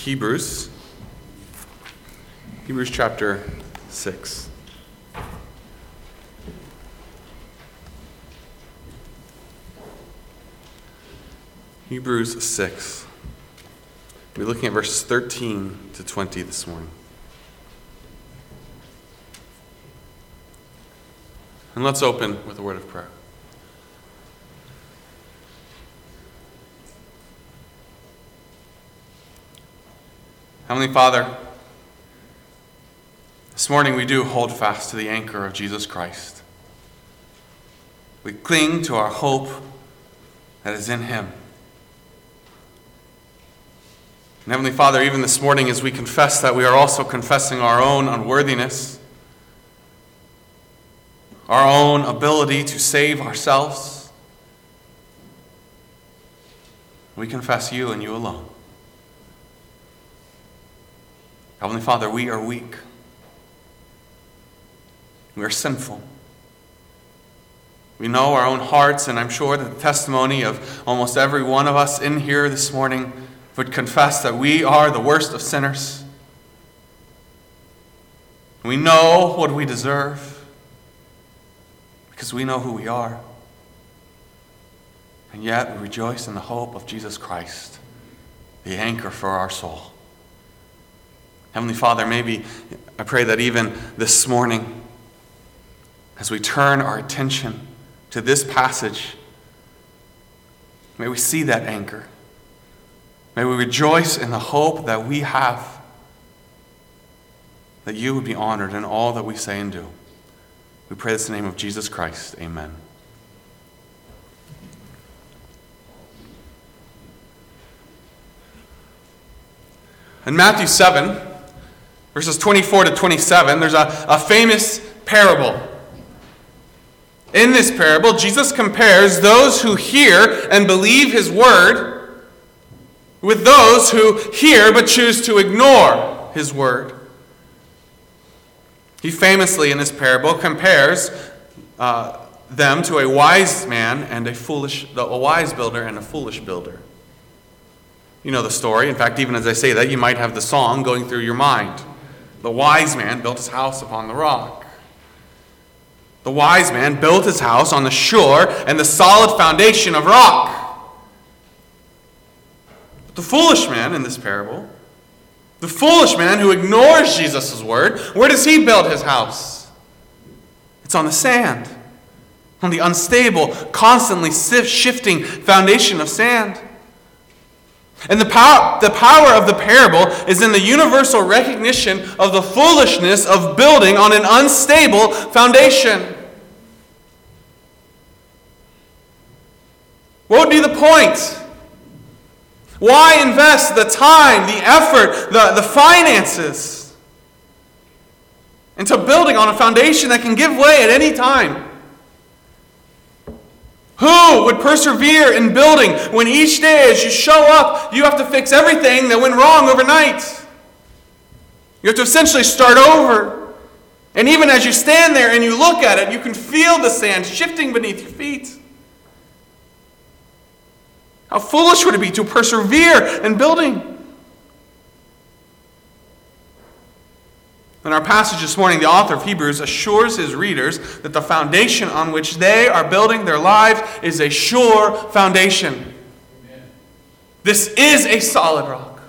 Hebrews. Hebrews chapter 6. Hebrews 6. We're looking at verses 13 to 20 this morning. And let's open with a word of prayer. Heavenly Father, this morning we do hold fast to the anchor of Jesus Christ. We cling to our hope that is in Him. And Heavenly Father, even this morning as we confess that, we are also confessing our own unworthiness, our own ability to save ourselves. We confess you and you alone. Heavenly Father, we are weak. We are sinful. We know our own hearts, and I'm sure that the testimony of almost every one of us in here this morning would confess that we are the worst of sinners. We know what we deserve because we know who we are. And yet we rejoice in the hope of Jesus Christ, the anchor for our soul. Heavenly Father, maybe I pray that even this morning, as we turn our attention to this passage, may we see that anchor. May we rejoice in the hope that we have that you would be honored in all that we say and do. We pray this in the name of Jesus Christ. Amen. In Matthew 7, verses 24 to 27, there's a, a famous parable. In this parable, Jesus compares those who hear and believe his word with those who hear but choose to ignore his word. He famously, in this parable, compares uh, them to a wise man and a foolish, a wise builder and a foolish builder. You know the story. In fact, even as I say that, you might have the song going through your mind. The wise man built his house upon the rock. The wise man built his house on the shore and the solid foundation of rock. But the foolish man in this parable, the foolish man who ignores Jesus' word, where does he build his house? It's on the sand, on the unstable, constantly shifting foundation of sand. And the power, the power of the parable is in the universal recognition of the foolishness of building on an unstable foundation. What would be the point? Why invest the time, the effort, the, the finances into building on a foundation that can give way at any time? Who would persevere in building when each day as you show up, you have to fix everything that went wrong overnight? You have to essentially start over. And even as you stand there and you look at it, you can feel the sand shifting beneath your feet. How foolish would it be to persevere in building? In our passage this morning, the author of Hebrews assures his readers that the foundation on which they are building their lives is a sure foundation. Amen. This is a solid rock.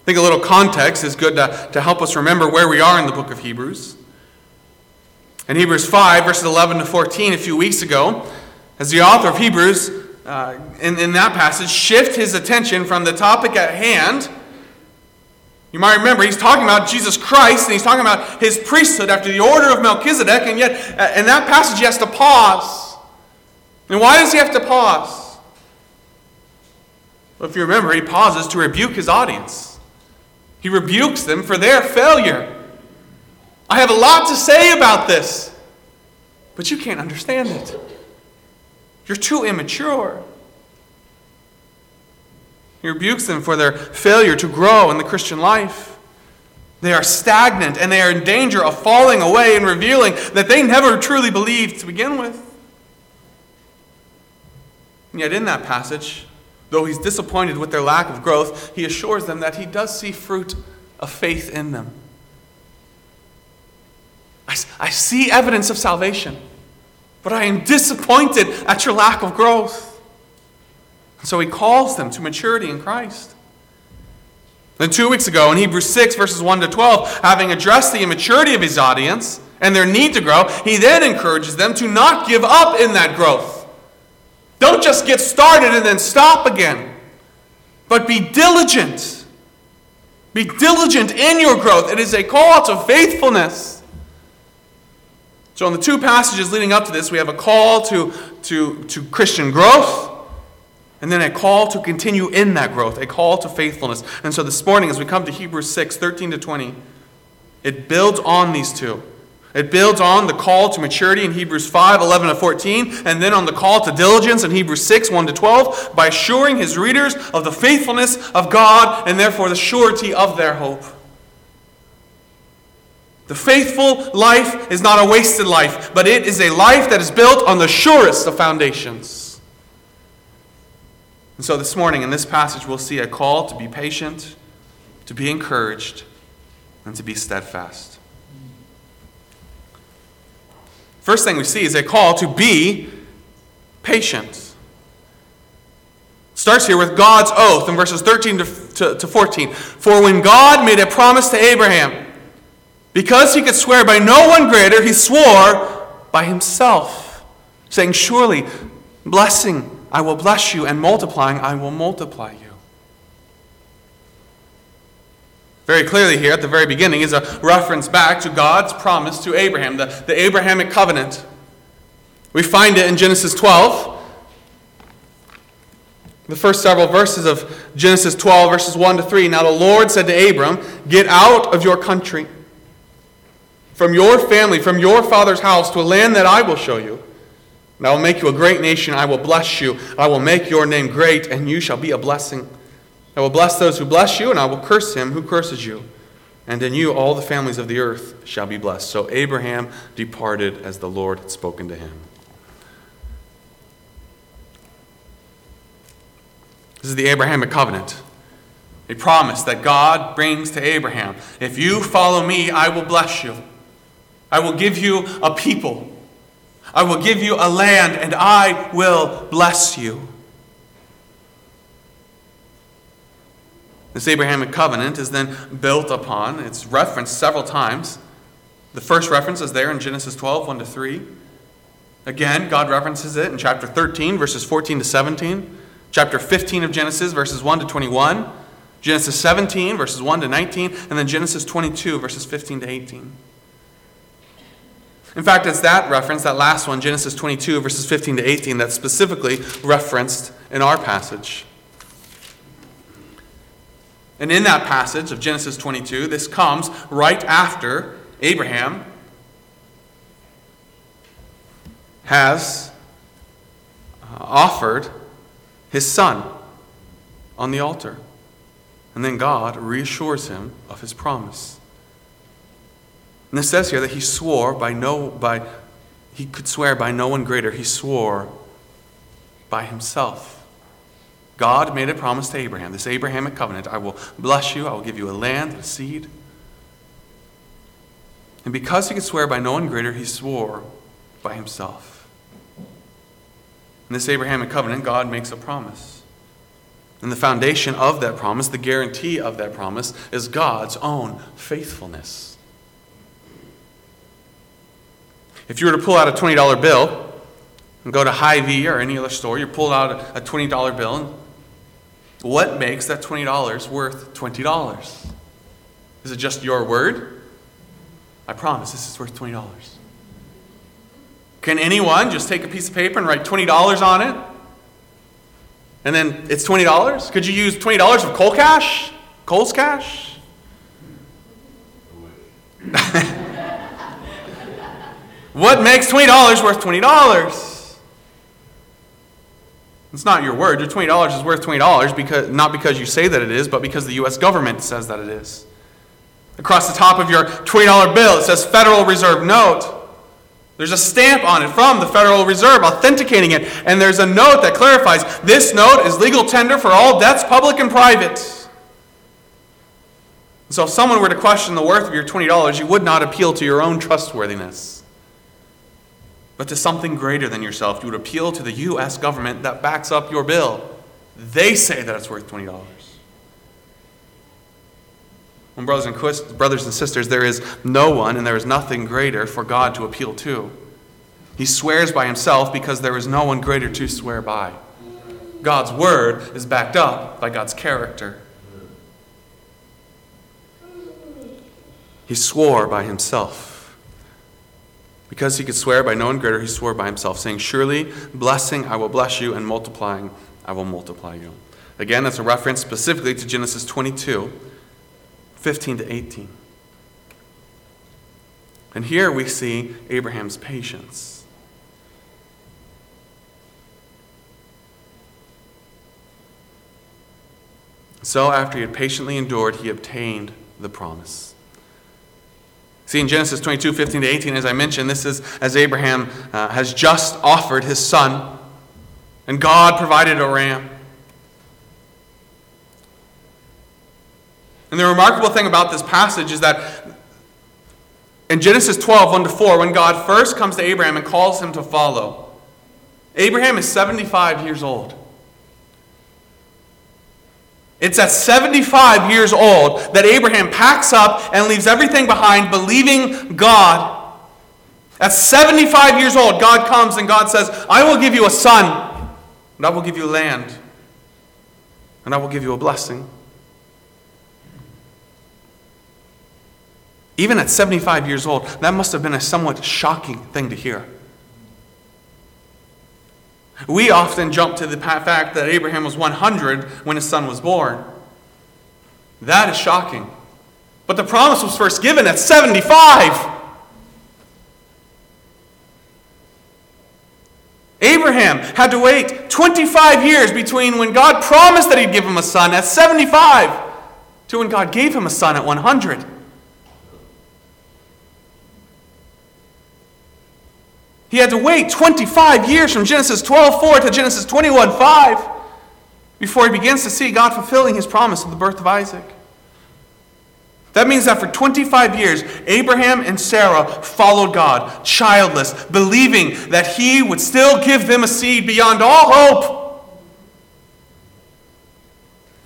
I think a little context is good to, to help us remember where we are in the book of Hebrews. In Hebrews 5, verses 11 to 14, a few weeks ago, as the author of Hebrews, uh, in, in that passage, shift his attention from the topic at hand you might remember he's talking about Jesus Christ and he's talking about his priesthood after the order of Melchizedek, and yet uh, in that passage he has to pause. And why does he have to pause? Well, if you remember, he pauses to rebuke his audience. He rebukes them for their failure. I have a lot to say about this, but you can't understand it. You're too immature. He rebukes them for their failure to grow in the Christian life. They are stagnant and they are in danger of falling away and revealing that they never truly believed to begin with. And yet, in that passage, though he's disappointed with their lack of growth, he assures them that he does see fruit of faith in them. I, I see evidence of salvation, but I am disappointed at your lack of growth. And so he calls them to maturity in Christ. Then, two weeks ago, in Hebrews 6, verses 1 to 12, having addressed the immaturity of his audience and their need to grow, he then encourages them to not give up in that growth. Don't just get started and then stop again, but be diligent. Be diligent in your growth. It is a call to faithfulness. So, in the two passages leading up to this, we have a call to, to, to Christian growth and then a call to continue in that growth, a call to faithfulness. And so this morning, as we come to Hebrews 6 13 to 20, it builds on these two. It builds on the call to maturity in Hebrews 5 11 to 14, and then on the call to diligence in Hebrews 6 1 to 12 by assuring his readers of the faithfulness of God and therefore the surety of their hope. The faithful life is not a wasted life, but it is a life that is built on the surest of foundations. And so this morning in this passage, we'll see a call to be patient, to be encouraged, and to be steadfast. First thing we see is a call to be patient. Starts here with God's oath in verses 13 to, to, to 14. For when God made a promise to Abraham, because he could swear by no one greater, he swore by himself, saying, Surely blessing I will bless you, and multiplying, I will multiply you. Very clearly, here at the very beginning, is a reference back to God's promise to Abraham, the, the Abrahamic covenant. We find it in Genesis 12. The first several verses of Genesis 12, verses 1 to 3. Now the Lord said to Abram, Get out of your country, from your family, from your father's house, to a land that I will show you. And I will make you a great nation. I will bless you. I will make your name great, and you shall be a blessing. I will bless those who bless you, and I will curse him who curses you. And in you all the families of the earth shall be blessed. So Abraham departed as the Lord had spoken to him. This is the Abrahamic covenant. A promise that God brings to Abraham. If you follow me, I will bless you. I will give you a people. I will give you a land and I will bless you. This Abrahamic covenant is then built upon, it's referenced several times. The first reference is there in Genesis 12, 1 to 3. Again, God references it in chapter 13, verses 14 to 17. Chapter 15 of Genesis, verses 1 to 21. Genesis 17, verses 1 to 19. And then Genesis 22, verses 15 to 18. In fact, it's that reference, that last one, Genesis 22, verses 15 to 18, that's specifically referenced in our passage. And in that passage of Genesis 22, this comes right after Abraham has uh, offered his son on the altar. And then God reassures him of his promise. And it says here that he swore by no, by, he could swear by no one greater. He swore by himself. God made a promise to Abraham, this Abrahamic covenant I will bless you, I will give you a land, a seed. And because he could swear by no one greater, he swore by himself. In this Abrahamic covenant, God makes a promise. And the foundation of that promise, the guarantee of that promise, is God's own faithfulness. If you were to pull out a $20 bill and go to Hy-Vee or any other store, you pull out a $20 bill, and what makes that $20 worth $20? Is it just your word? I promise this is worth $20. Can anyone just take a piece of paper and write $20 on it? And then it's $20? Could you use $20 of Kohl cash? Kohl's cash? What makes $20 worth $20? It's not your word. Your $20 is worth $20 because, not because you say that it is, but because the U.S. government says that it is. Across the top of your $20 bill, it says Federal Reserve Note. There's a stamp on it from the Federal Reserve authenticating it, and there's a note that clarifies this note is legal tender for all debts, public and private. So if someone were to question the worth of your $20, you would not appeal to your own trustworthiness, but to something greater than yourself. You would appeal to the U.S. government that backs up your bill. They say that it's worth $20. Well, brothers and, brothers and sisters, there is no one and there is nothing greater for God to appeal to. He swears by himself because there is no one greater to swear by. God's word is backed up by God's character. He swore by himself. Because he could swear by no one greater, he swore by himself, saying, Surely, blessing I will bless you, and multiplying I will multiply you. Again, that's a reference specifically to Genesis 22 15 to 18. And here we see Abraham's patience. So, after he had patiently endured, he obtained the promise. See, in Genesis 22 15 to 18, as I mentioned, this is as Abraham uh, has just offered his son, and God provided a ram. And the remarkable thing about this passage is that in Genesis 12, 1 to 4, when God first comes to Abraham and calls him to follow, Abraham is 75 years old. It's at 75 years old that Abraham packs up and leaves everything behind, believing God. At 75 years old, God comes and God says, I will give you a son, and I will give you land, and I will give you a blessing. Even at 75 years old, that must have been a somewhat shocking thing to hear. We often jump to the fact that Abraham was 100 when his son was born. That is shocking. But the promise was first given at 75. Abraham had to wait 25 years between when God promised that he'd give him a son at 75 to when God gave him a son at 100. He had to wait 25 years from Genesis 12:4 to Genesis 21:5 before he begins to see God fulfilling his promise of the birth of Isaac. That means that for 25 years, Abraham and Sarah followed God, childless, believing that he would still give them a seed beyond all hope.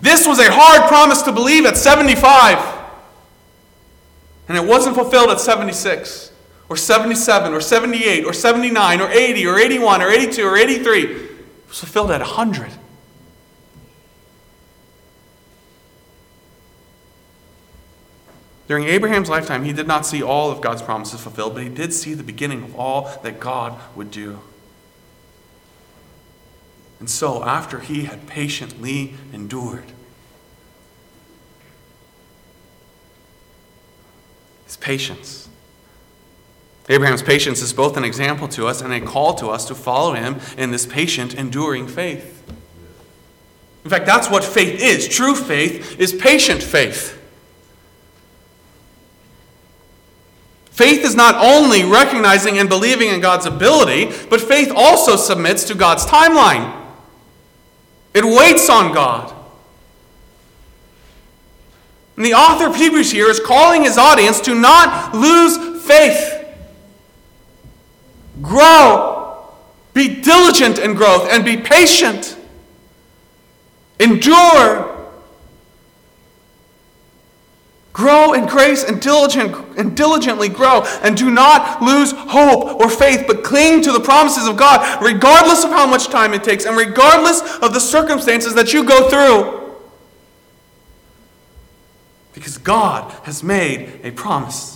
This was a hard promise to believe at 75, and it wasn't fulfilled at 76 or 77 or 78 or 79 or 80 or 81 or 82 or 83. It was fulfilled at 100. During Abraham's lifetime, he did not see all of God's promises fulfilled, but he did see the beginning of all that God would do. And so, after he had patiently endured, his patience Abraham's patience is both an example to us and a call to us to follow him in this patient, enduring faith. In fact, that's what faith is. True faith is patient faith. Faith is not only recognizing and believing in God's ability, but faith also submits to God's timeline. It waits on God. And the author of Hebrews here is calling his audience to not lose faith. Grow. Be diligent in growth and be patient. Endure. Grow in grace and, diligent, and diligently grow. And do not lose hope or faith, but cling to the promises of God, regardless of how much time it takes and regardless of the circumstances that you go through. Because God has made a promise.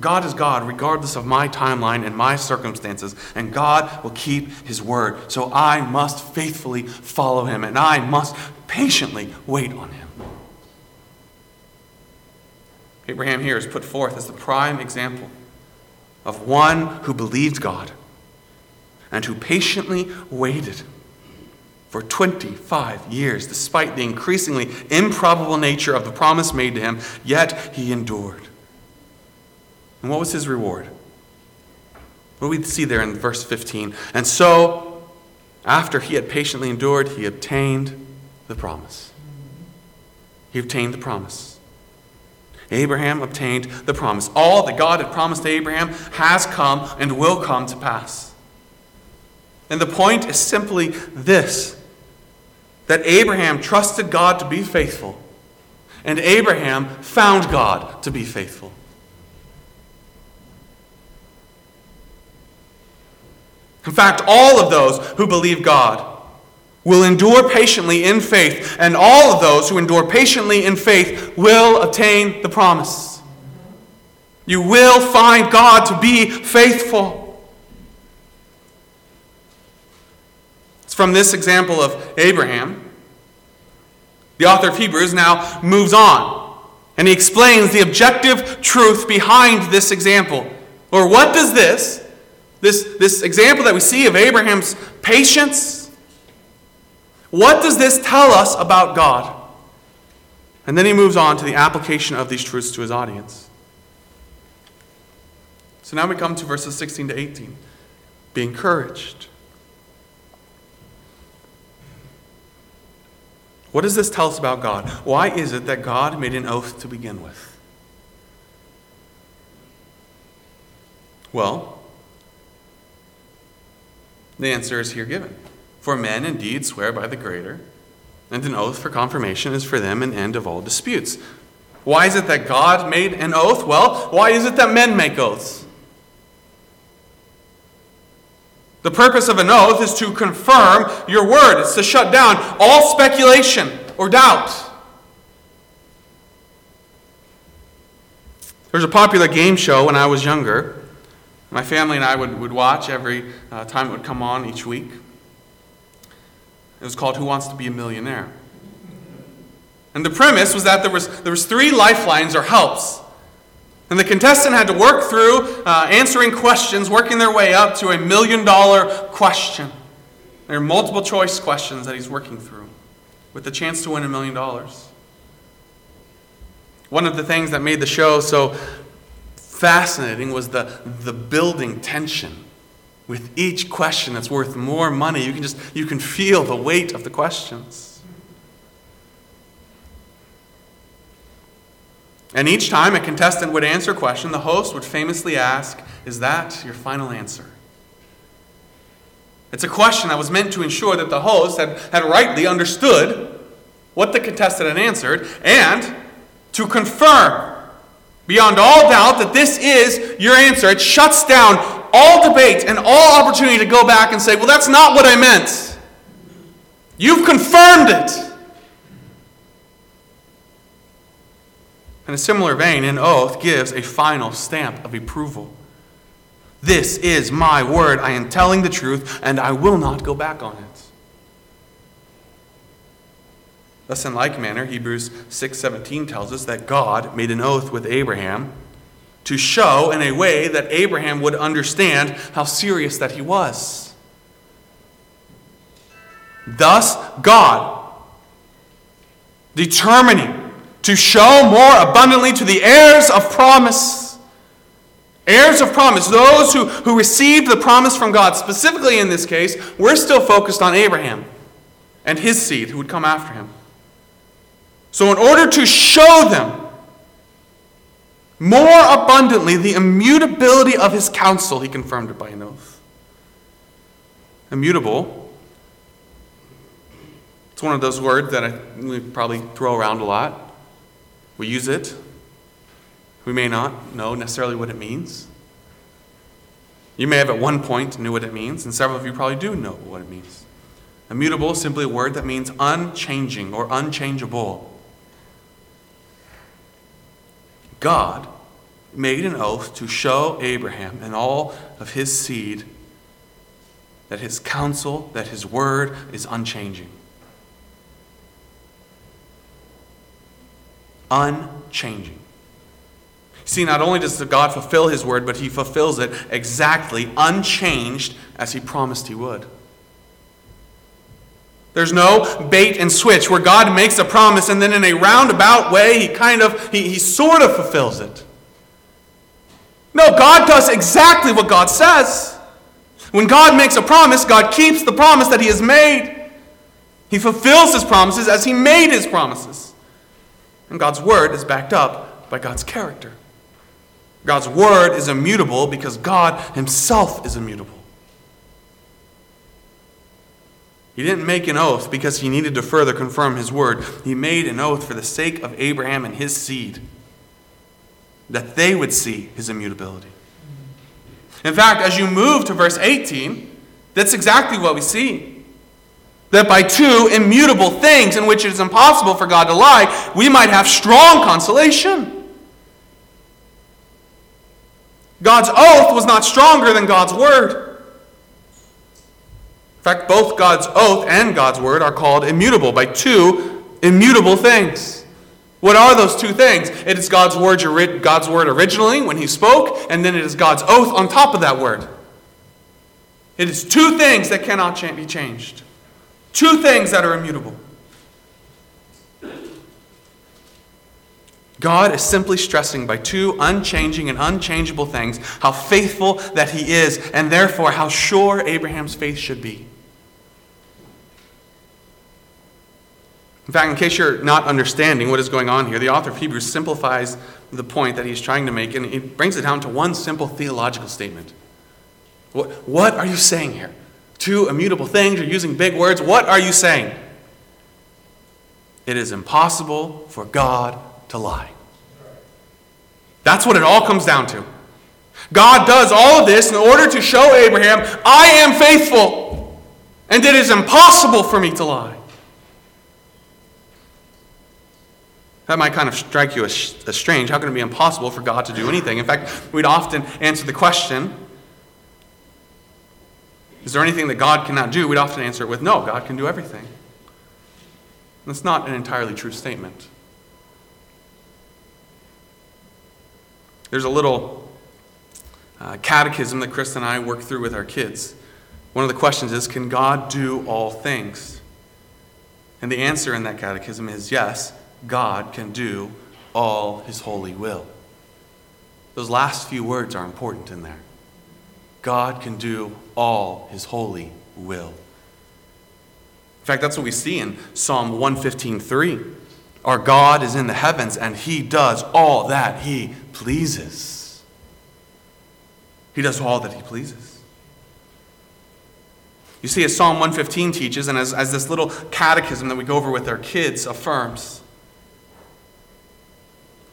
God is God regardless of my timeline and my circumstances, and God will keep his word. So I must faithfully follow him, and I must patiently wait on him. Abraham here is put forth as the prime example of one who believed God and who patiently waited for 25 years, despite the increasingly improbable nature of the promise made to him, yet he endured. And what was his reward? What we see there in verse 15? And so, after he had patiently endured, he obtained the promise. He obtained the promise. Abraham obtained the promise. All that God had promised Abraham has come and will come to pass. And the point is simply this that Abraham trusted God to be faithful, and Abraham found God to be faithful. In fact, all of those who believe God will endure patiently in faith, and all of those who endure patiently in faith will obtain the promise. You will find God to be faithful. It's from this example of Abraham. The author of Hebrews now moves on, and he explains the objective truth behind this example. Or what does this, this, this example that we see of Abraham's patience, what does this tell us about God? And then he moves on to the application of these truths to his audience. So now we come to verses 16 to 18. Be encouraged. What does this tell us about God? Why is it that God made an oath to begin with? Well, the answer is here given. For men indeed swear by the greater, and an oath for confirmation is for them an end of all disputes. Why is it that God made an oath? Well, why is it that men make oaths? The purpose of an oath is to confirm your word, it's to shut down all speculation or doubt. There's a popular game show when I was younger. My family and I would, would watch every uh, time it would come on each week. It was called Who Wants to Be a Millionaire? And the premise was that there was, there was three lifelines or helps. And the contestant had to work through uh, answering questions, working their way up to a million dollar question. There are multiple choice questions that he's working through with the chance to win a million dollars. One of the things that made the show so fascinating was the, the building tension with each question that's worth more money. You can just you can feel the weight of the questions. And each time a contestant would answer a question, the host would famously ask, Is that your final answer? It's a question that was meant to ensure that the host had, had rightly understood what the contestant had answered and to confirm beyond all doubt that this is your answer. It shuts down all debate and all opportunity to go back and say, well, that's not what I meant. You've confirmed it. In a similar vein, an oath gives a final stamp of approval. This is my word. I am telling the truth, and I will not go back on it. Thus, in like manner, Hebrews 6:17 tells us that God made an oath with Abraham to show in a way that Abraham would understand how serious that he was. Thus, God, determining to show more abundantly to the heirs of promise, heirs of promise, those who, who received the promise from God, specifically in this case, we're still focused on Abraham and his seed who would come after him. So, in order to show them more abundantly the immutability of his counsel, he confirmed it by an oath. Immutable. It's one of those words that I, we probably throw around a lot. We use it. We may not know necessarily what it means. You may have at one point knew what it means, and several of you probably do know what it means. Immutable is simply a word that means unchanging or unchangeable. God made an oath to show Abraham and all of his seed that his counsel, that his word is unchanging. Unchanging. See, not only does God fulfill his word, but he fulfills it exactly unchanged as he promised he would. There's no bait and switch where God makes a promise and then in a roundabout way he kind of, he, he sort of fulfills it. No, God does exactly what God says. When God makes a promise, God keeps the promise that He has made. He fulfills His promises as He made His promises. And God's word is backed up by God's character. God's word is immutable because God Himself is immutable. He didn't make an oath because he needed to further confirm his word. He made an oath for the sake of Abraham and his seed, that they would see his immutability. In fact, as you move to verse 18, that's exactly what we see. That by two immutable things in which it is impossible for God to lie, we might have strong consolation. God's oath was not stronger than God's word. In fact, both God's oath and God's word are called immutable by two immutable things. What are those two things? It is God's word, God's word originally when he spoke, and then it is God's oath on top of that word. It is two things that cannot be changed. Two things that are immutable. God is simply stressing by two unchanging and unchangeable things how faithful that he is, and therefore how sure Abraham's faith should be. In fact, in case you're not understanding what is going on here, the author of Hebrews simplifies the point that he's trying to make, and he brings it down to one simple theological statement. What, what are you saying here? Two immutable things, you're using big words. What are you saying? It is impossible for God to lie. That's what it all comes down to. God does all of this in order to show Abraham, I am faithful, and it is impossible for me to lie. That might kind of strike you as, as strange. How can it be impossible for God to do anything? In fact, we'd often answer the question Is there anything that God cannot do? We'd often answer it with No, God can do everything. That's not an entirely true statement. There's a little uh, catechism that Chris and I work through with our kids. One of the questions is Can God do all things? And the answer in that catechism is yes, God can do all his holy will. Those last few words are important in there. God can do all his holy will. In fact, that's what we see in Psalm 115:3. Our God is in the heavens and he does all that he pleases. He does all that he pleases. You see, as Psalm 115 teaches, and as, as this little catechism that we go over with our kids affirms,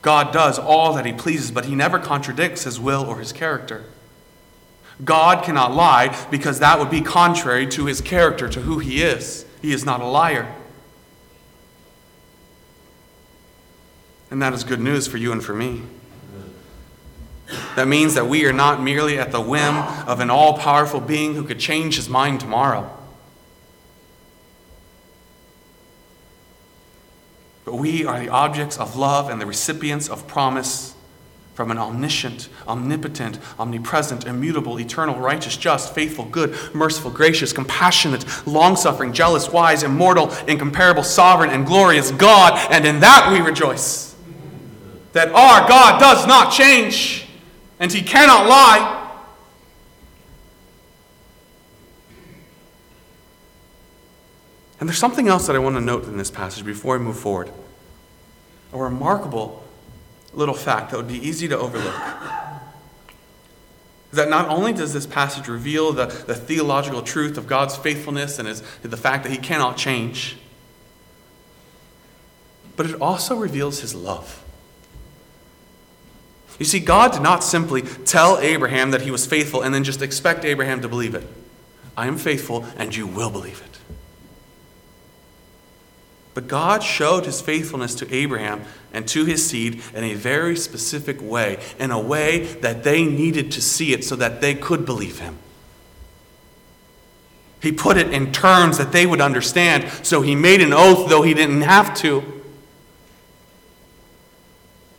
God does all that he pleases, but he never contradicts his will or his character. God cannot lie because that would be contrary to his character, to who he is. He is not a liar. And that is good news for you and for me. That means that we are not merely at the whim of an all powerful being who could change his mind tomorrow. But we are the objects of love and the recipients of promise from an omniscient, omnipotent, omnipresent, immutable, eternal, righteous, just, faithful, good, merciful, gracious, compassionate, long suffering, jealous, wise, immortal, incomparable, sovereign, and glorious God. And in that we rejoice. That our God does not change, and He cannot lie. And there's something else that I want to note in this passage before I move forward. A remarkable little fact that would be easy to overlook. Is that not only does this passage reveal the, the theological truth of God's faithfulness and his, the fact that he cannot change, but it also reveals his love. You see, God did not simply tell Abraham that he was faithful and then just expect Abraham to believe it. I am faithful and you will believe it. But God showed his faithfulness to Abraham and to his seed in a very specific way, in a way that they needed to see it so that they could believe him. He put it in terms that they would understand, so he made an oath though he didn't have to.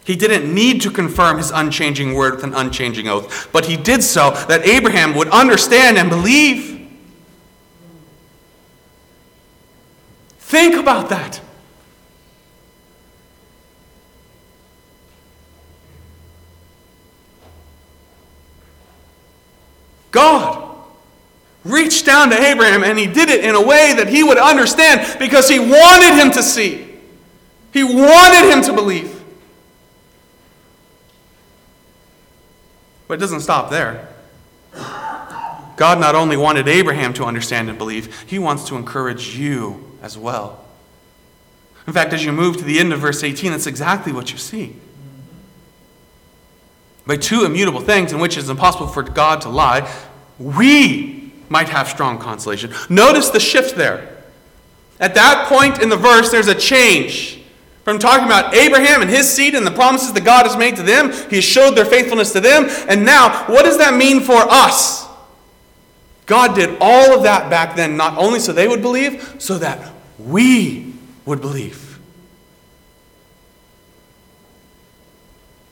He didn't need to confirm his unchanging word with an unchanging oath, but he did so that Abraham would understand and believe. Think about that. God, reached down to Abraham and he did it in a way that he would understand because he wanted him to see. He wanted him to believe. But it doesn't stop there. God not only wanted Abraham to understand and believe, he wants to encourage you as well. In fact, as you move to the end of verse 18, that's exactly what you see. By two immutable things in which it is impossible for God to lie, we might have strong consolation. Notice the shift there. At that point in the verse, there's a change. From talking about Abraham and his seed and the promises that God has made to them, he has showed their faithfulness to them. And now, what does that mean for us? God did all of that back then, not only so they would believe, so that we would believe.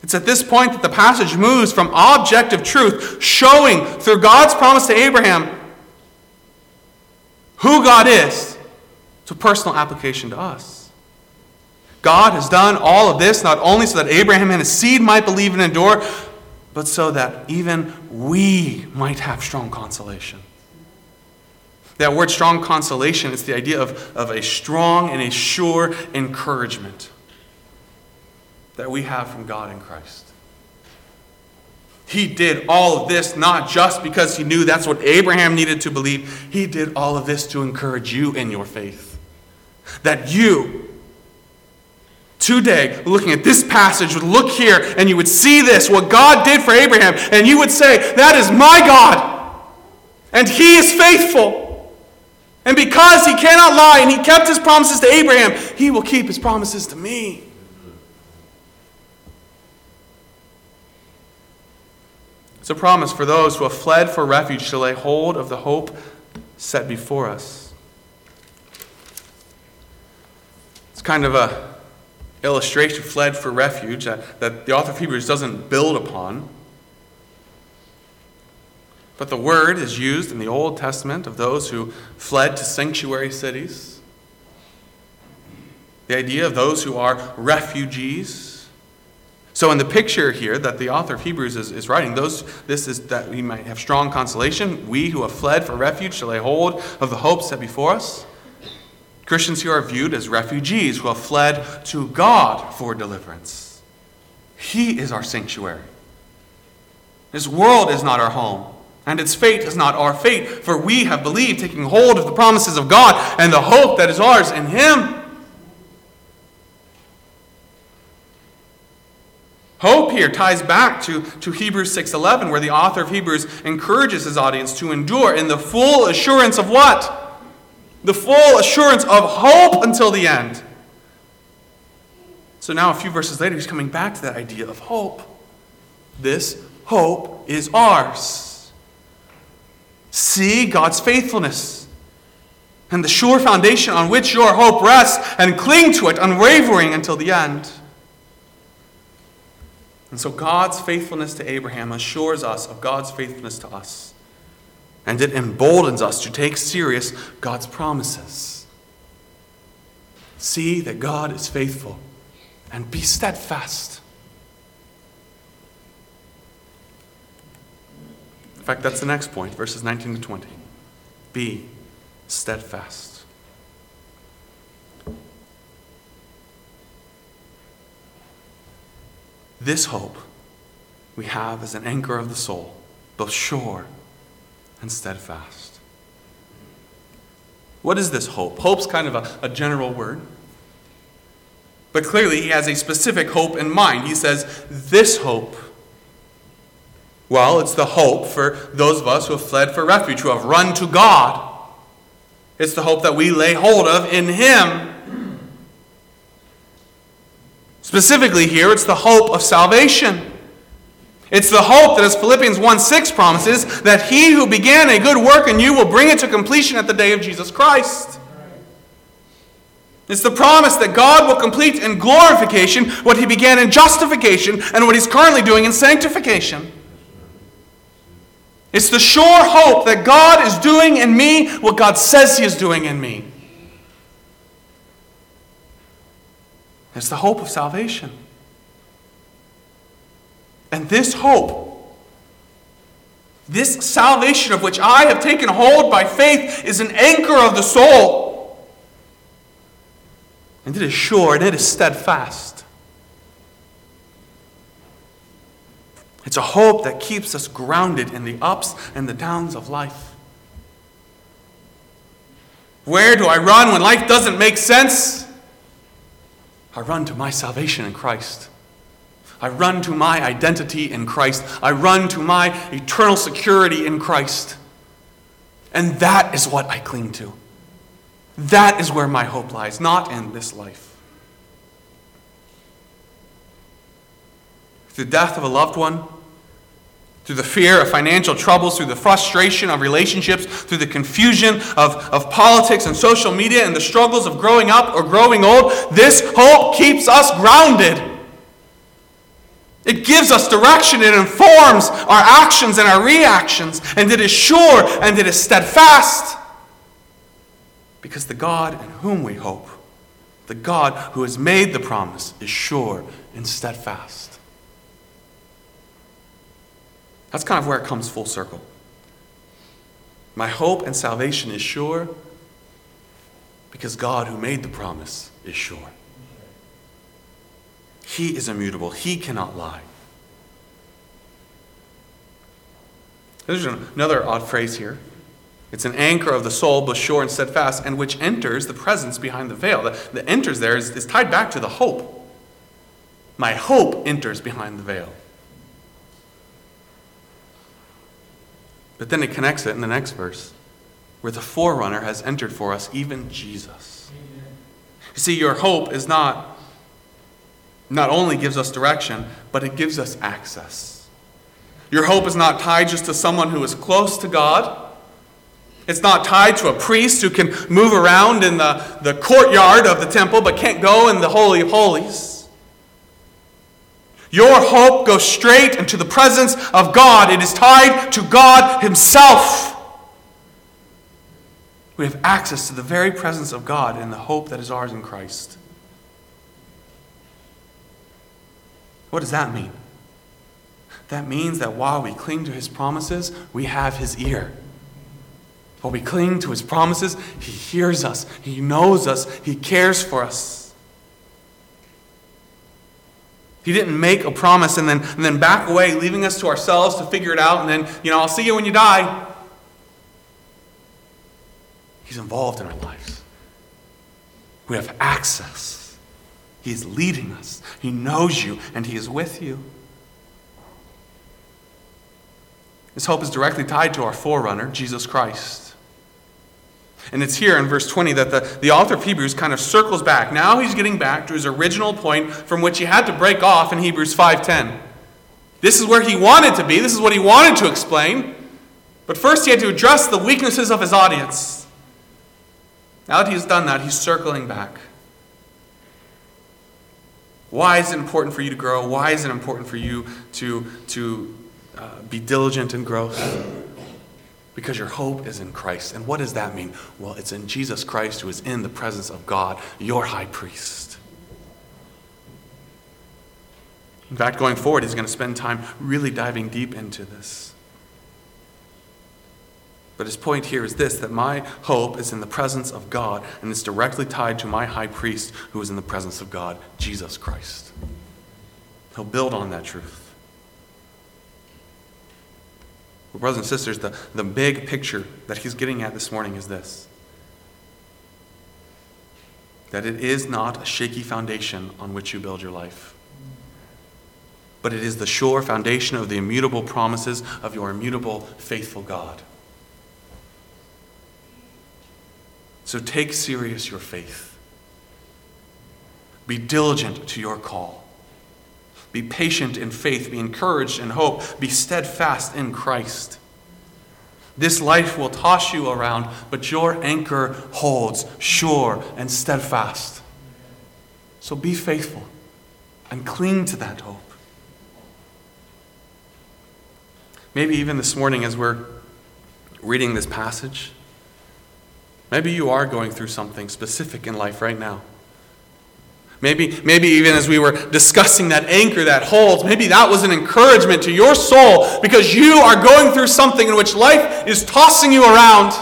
It's at this point that the passage moves from objective truth, showing through God's promise to Abraham who God is, to personal application to us. God has done all of this not only so that Abraham and his seed might believe and endure, but so that even we might have strong consolation. That word strong consolation is the idea of, of a strong and a sure encouragement that we have from God in Christ. He did all of this not just because he knew that's what Abraham needed to believe, he did all of this to encourage you in your faith. That you, today, looking at this passage, would look here and you would see this, what God did for Abraham, and you would say, That is my God, and he is faithful. And because he cannot lie and he kept his promises to Abraham, he will keep his promises to me. It's a promise for those who have fled for refuge to lay hold of the hope set before us. It's kind of a illustration, fled for refuge, that, that the author of Hebrews doesn't build upon. But the word is used in the Old Testament of those who fled to sanctuary cities. The idea of those who are refugees. So, in the picture here that the author of Hebrews is, is writing, those, this is that we might have strong consolation. We who have fled for refuge to lay hold of the hope set before us. Christians here are viewed as refugees who have fled to God for deliverance. He is our sanctuary. This world is not our home and its fate is not our fate, for we have believed, taking hold of the promises of God and the hope that is ours in Him. Hope here ties back to, to Hebrews 6:11, where the author of Hebrews encourages his audience to endure in the full assurance of what? The full assurance of hope until the end. So now, a few verses later, he's coming back to that idea of hope. This hope is ours. See God's faithfulness and the sure foundation on which your hope rests and cling to it unwavering until the end. And so God's faithfulness to Abraham assures us of God's faithfulness to us. And it emboldens us to take serious God's promises. See that God is faithful and be steadfast. Fact, that's the next point, verses 19 to 20. Be steadfast. This hope we have as an anchor of the soul, both sure and steadfast. What is this hope? Hope's kind of a, a general word. But clearly, he has a specific hope in mind. He says, This hope well, it's the hope for those of us who have fled for refuge, who have run to God. It's the hope that we lay hold of in Him. Specifically, here, it's the hope of salvation. It's the hope that, as Philippians 1 6 promises, that He who began a good work in you will bring it to completion at the day of Jesus Christ. It's the promise that God will complete in glorification what He began in justification and what He's currently doing in sanctification. It's the sure hope that God is doing in me what God says He is doing in me. It's the hope of salvation. And this hope, This salvation of which I have taken hold by faith is an anchor of the soul. And it is sure and it is steadfast. It's a hope that keeps us grounded in the ups and the downs of life. Where do I run when life doesn't make sense? I run to my salvation in Christ. I run to my identity in Christ. I run to my eternal security in Christ. And that is what I cling to. That is where my hope lies, not in this life. The death of a loved one, through the fear of financial troubles, through the frustration of relationships, through the confusion of, of politics and social media, and the struggles of growing up or growing old, this hope keeps us grounded. It gives us direction. It informs our actions and our reactions. And it is sure and it is steadfast. Because the God in whom we hope, the God who has made the promise, is sure and steadfast. That's kind of where it comes full circle. My hope and salvation is sure because God who made the promise is sure. He is immutable, He cannot lie. There's another odd phrase here. It's an anchor of the soul, both sure and steadfast, and which enters the presence behind the veil. The, the enters there is, is tied back to the hope. My hope enters behind the veil. But then it connects it in the next verse, where the forerunner has entered for us, even Jesus. You see, your hope is not not only gives us direction, but it gives us access. Your hope is not tied just to someone who is close to God. It's not tied to a priest who can move around in the, the courtyard of the temple but can't go in the Holy of Holies. Your hope goes straight into the presence of God. It is tied to God Himself. We have access to the very presence of God in the hope that is ours in Christ. What does that mean? That means that while we cling to his promises, we have his ear. While we cling to his promises, he hears us, he knows us, he cares for us. He didn't make a promise and then, and then back away, leaving us to ourselves to figure it out, and then, you know, I'll see you when you die. He's involved in our lives. We have access. He is leading us. He knows you, and He is with you. This hope is directly tied to our forerunner, Jesus Christ. And it's here in verse 20 that the, the author of Hebrews kind of circles back. Now he's getting back to his original point from which he had to break off in Hebrews 5.10. This is where he wanted to be. This is what he wanted to explain. But first he had to address the weaknesses of his audience. Now that he's done that, he's circling back. Why is it important for you to grow? Why is it important for you to, to uh, be diligent in growth? Because your hope is in Christ. And what does that mean? Well, it's in Jesus Christ who is in the presence of God, your high priest. In fact, going forward, he's going to spend time really diving deep into this. But his point here is this that my hope is in the presence of God, and it's directly tied to my high priest who is in the presence of God, Jesus Christ. He'll build on that truth. Well, brothers and sisters, the, the big picture that he's getting at this morning is this that it is not a shaky foundation on which you build your life, but it is the sure foundation of the immutable promises of your immutable, faithful God. So take serious your faith. Be diligent to your call. Be patient in faith. Be encouraged in hope. Be steadfast in Christ. This life will toss you around, but your anchor holds sure and steadfast. So be faithful and cling to that hope. Maybe even this morning, as we're reading this passage, Maybe you are going through something specific in life right now. Maybe, maybe even as we were discussing that anchor that holds, maybe that was an encouragement to your soul because you are going through something in which life is tossing you around.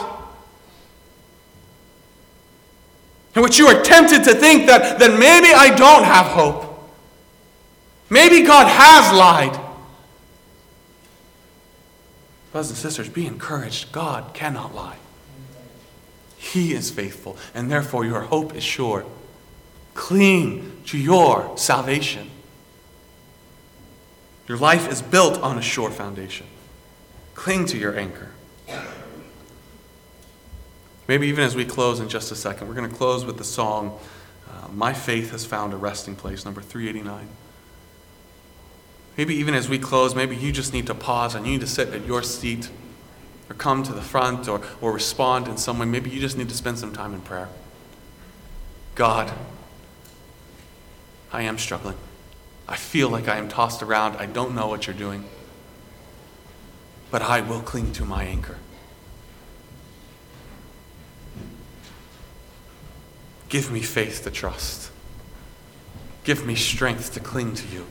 In which you are tempted to think that, that maybe I don't have hope. Maybe God has lied. Brothers and sisters, be encouraged. God cannot lie. He is faithful, and therefore your hope is sure. Cling to your salvation. Your life is built on a sure foundation. Cling to your anchor. Maybe even as we close in just a second, we're going to close with the song, uh, My Faith Has Found a Resting Place, number 389. Maybe even as we close, maybe you just need to pause and you need to sit at your seat or come to the front or, or respond in some way. Maybe you just need to spend some time in prayer. God, I am struggling. I feel like I am tossed around. I don't know what you're doing. But I will cling to my anchor. Give me faith to trust. Give me strength to cling to you.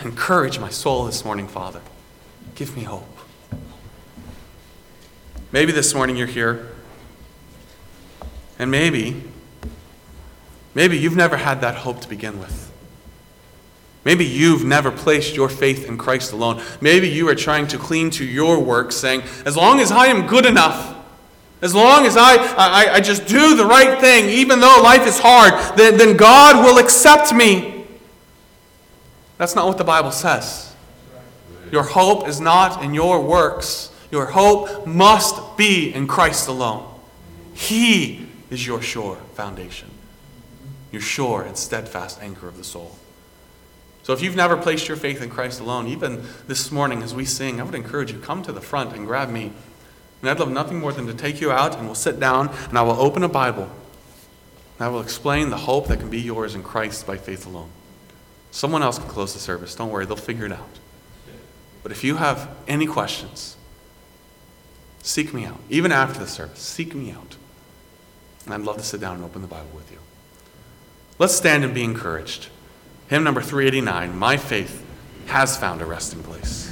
Encourage my soul this morning, Father. Give me hope. Maybe this morning you're here, and maybe, maybe you've never had that hope to begin with. Maybe you've never placed your faith in Christ alone. Maybe you are trying to cling to your work, saying, as long as I am good enough, as long as I, I, I just do the right thing, even though life is hard, then, then God will accept me. That's not what the Bible says. Your hope is not in your works. Your hope must be in Christ alone. He is your sure foundation, your sure and steadfast anchor of the soul. So if you've never placed your faith in Christ alone, even this morning as we sing, I would encourage you come to the front and grab me. And I'd love nothing more than to take you out and we'll sit down and I will open a Bible. And I will explain the hope that can be yours in Christ by faith alone. Someone else can close the service. Don't worry, they'll figure it out. But if you have any questions, seek me out. Even after the service, seek me out. And I'd love to sit down and open the Bible with you. Let's stand and be encouraged. Hymn number 389 My faith has found a resting place.